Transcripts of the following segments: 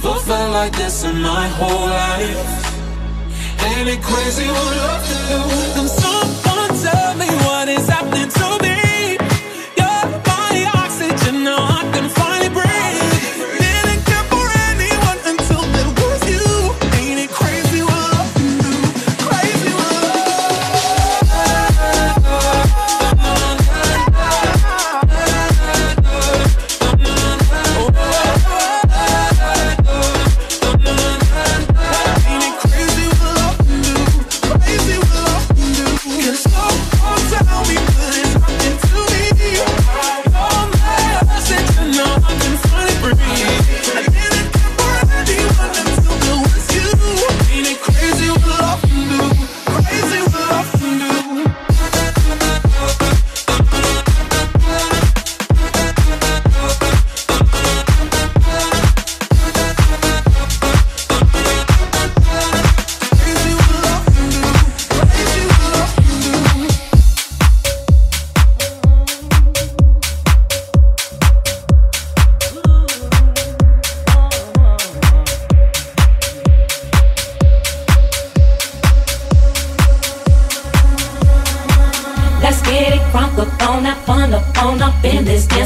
Never felt like this in my whole life Ain't it crazy what love can do? Can someone tell me what is happening to me?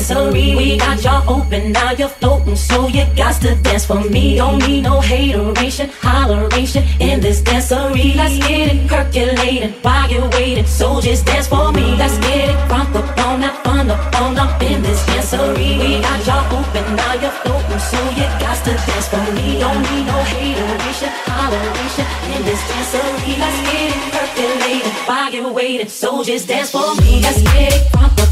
accessory. We got y'all open, now you're floating, so you got to dance for me. Don't need no hateration, holleration in this dancery. Let's get it percolating while you're waiting, so just dance for me. Let's get it front up on that fun up on up in this dancery. We got y'all open, now you're floating, so you got to dance for me. Don't need no hateration, holleration in this dancery. Let's get it percolating while you're waiting, so just dance for me. Let's get it front the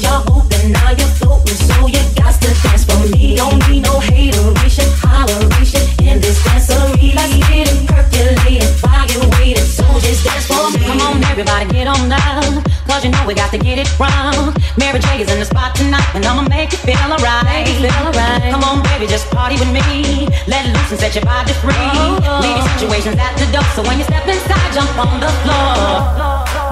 Everybody get on down, cause you know we got to get it wrong. Mary J is in the spot tonight, and I'ma make you feel alright. Feel alright. Come on, baby, just party with me. Let loose and set your body free. Oh. oh. Leave your situations at the door, so when you step inside, jump on the floor.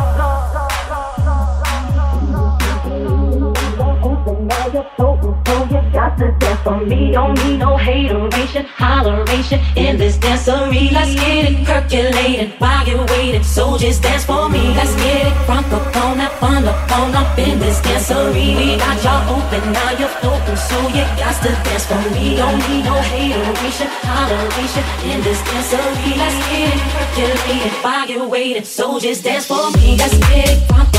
higher so you got to dance for me. Don't need no hateration, holleration in this dancery. Let's get it percolating while you're. Soldiers dance for me. Let's get it from the phone, up, on up, up in this dancery. We got y'all open, now you're open, so you got to dance for me. Don't need no hateration, holleration in this dancery. Let's get it percolating while you're. Soldiers dance for me. Let's get it.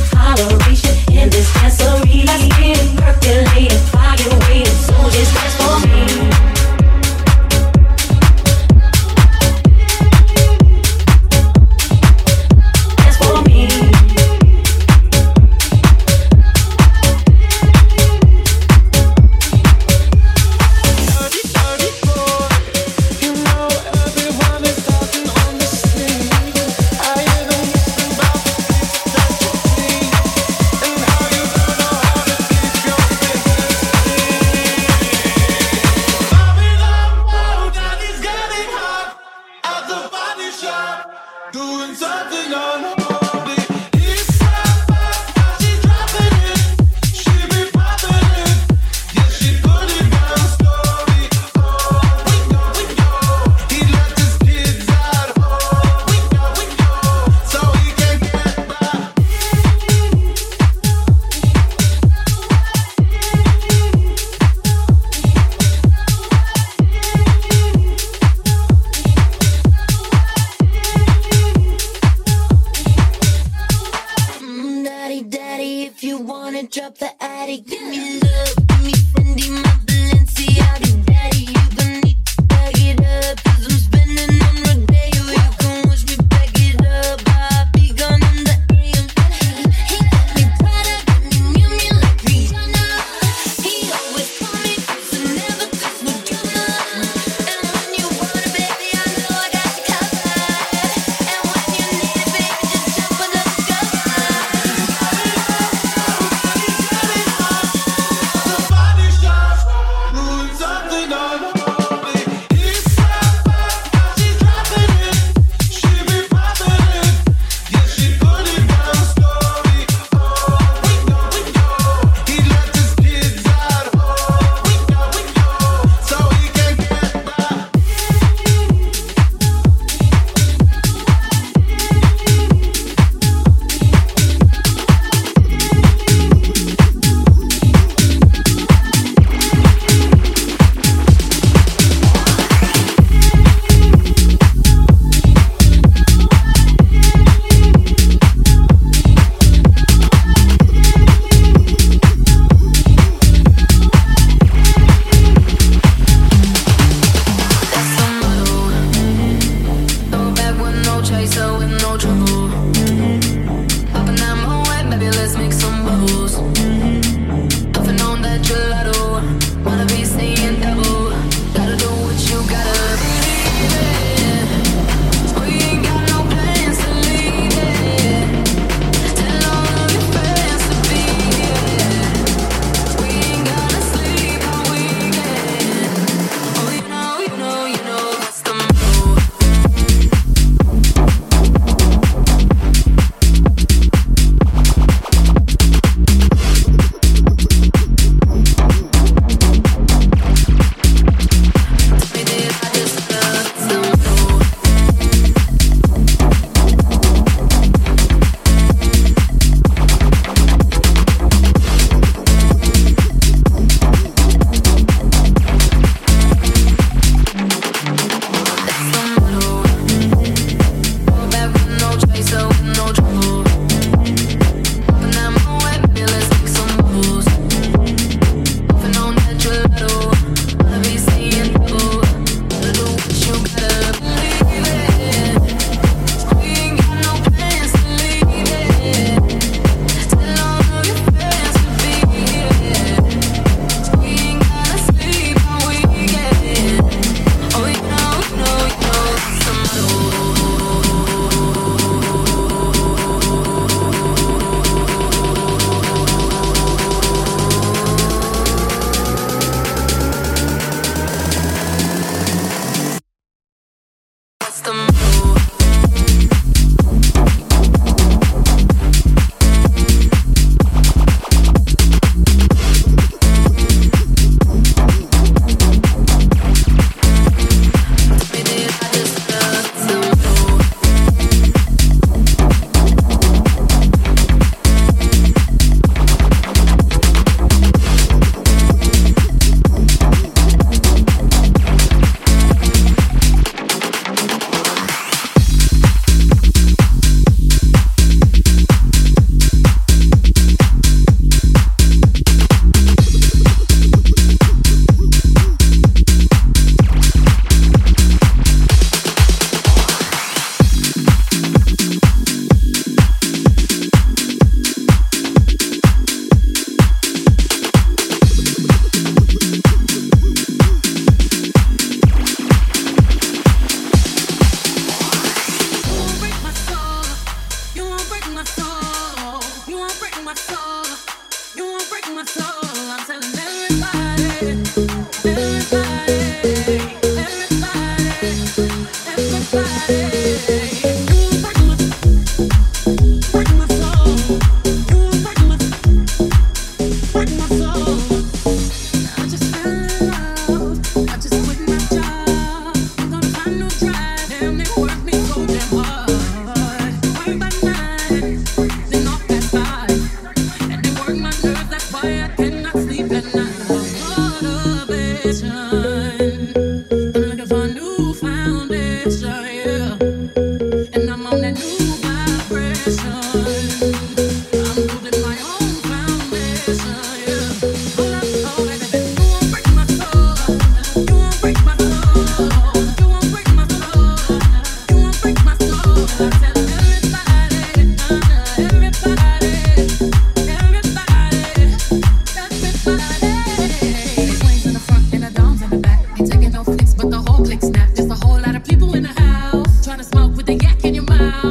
Doing something on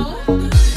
Oh.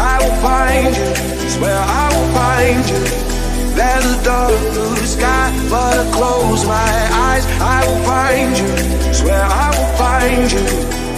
I will find you, swear I will find you. There's a dark blue sky, but I close my eyes. I will find you, swear I will find you.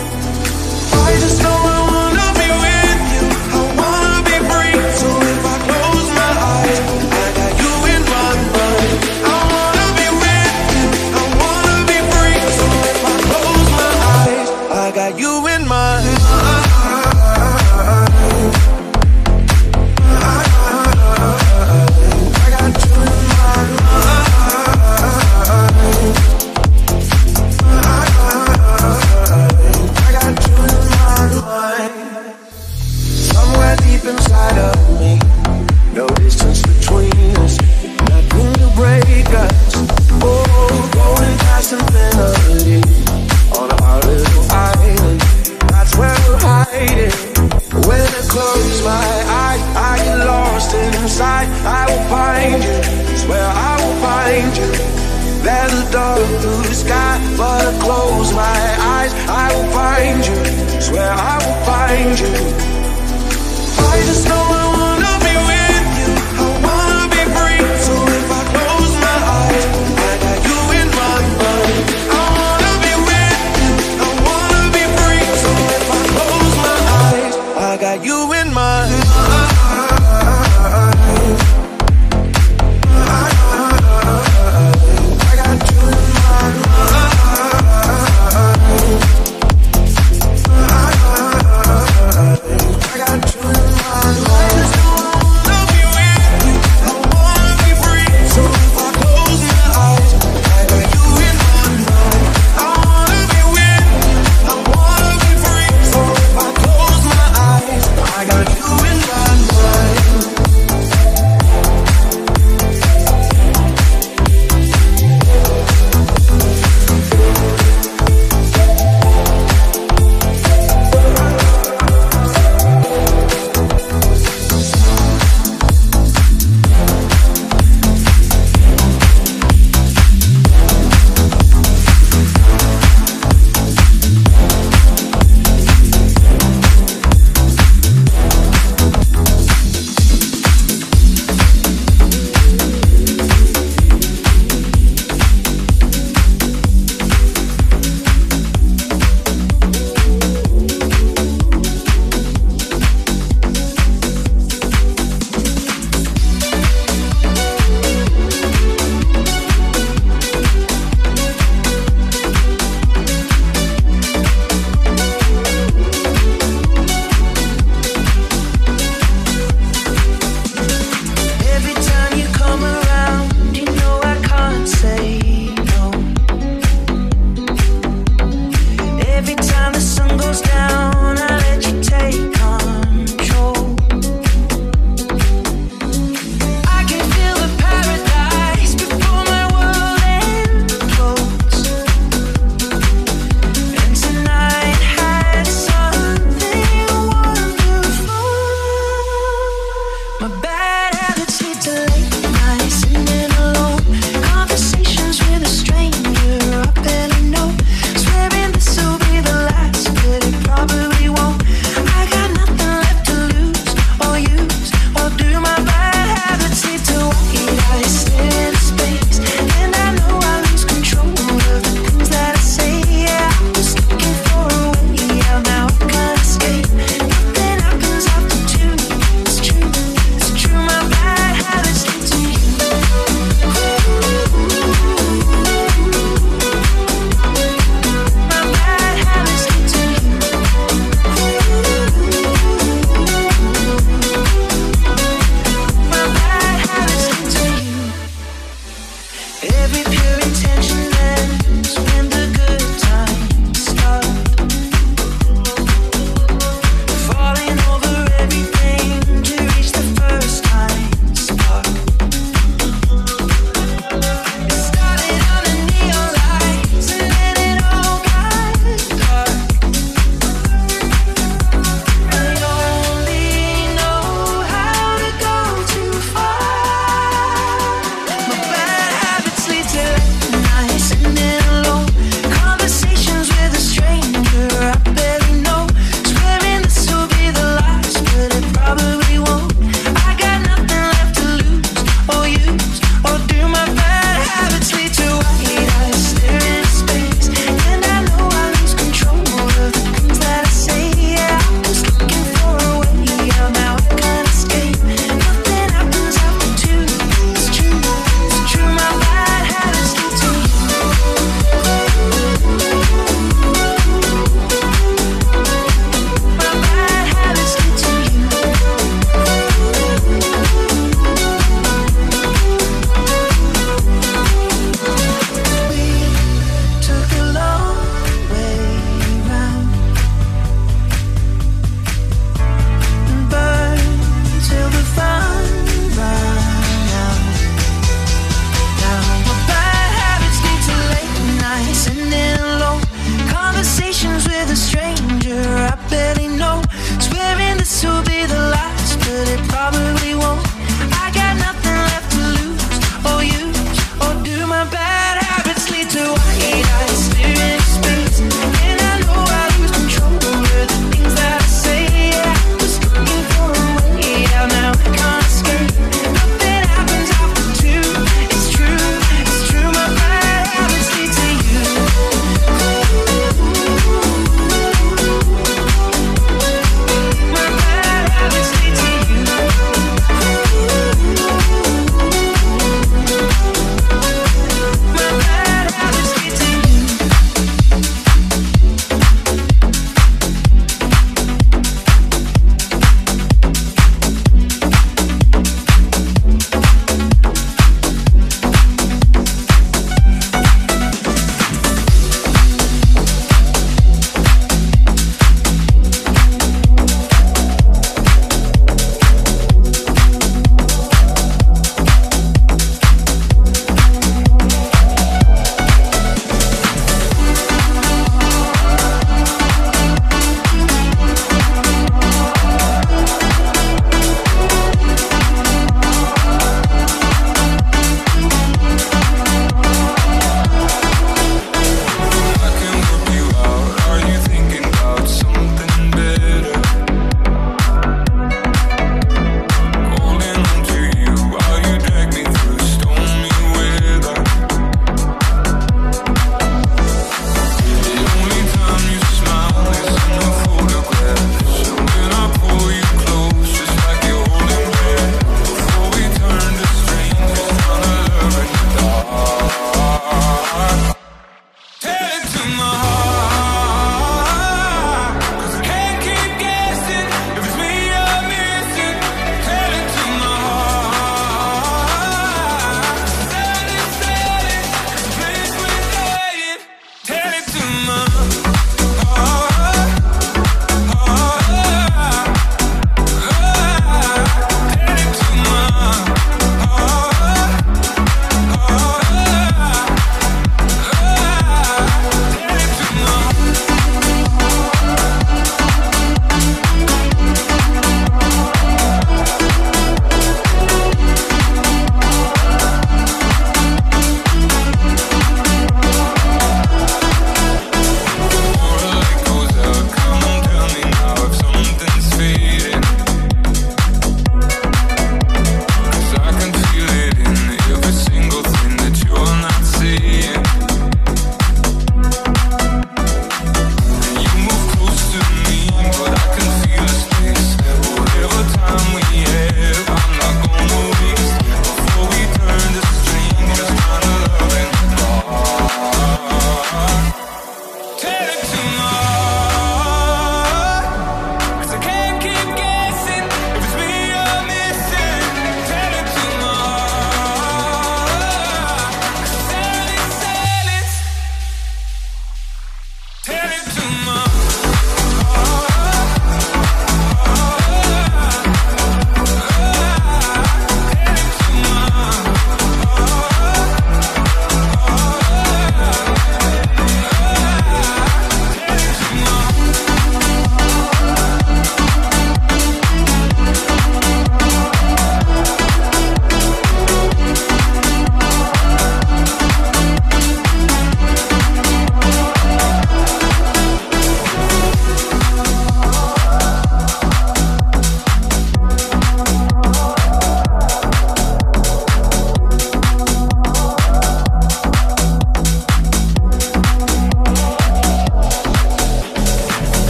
dark the sky, but close my eyes, I will find you. Swear I will find you.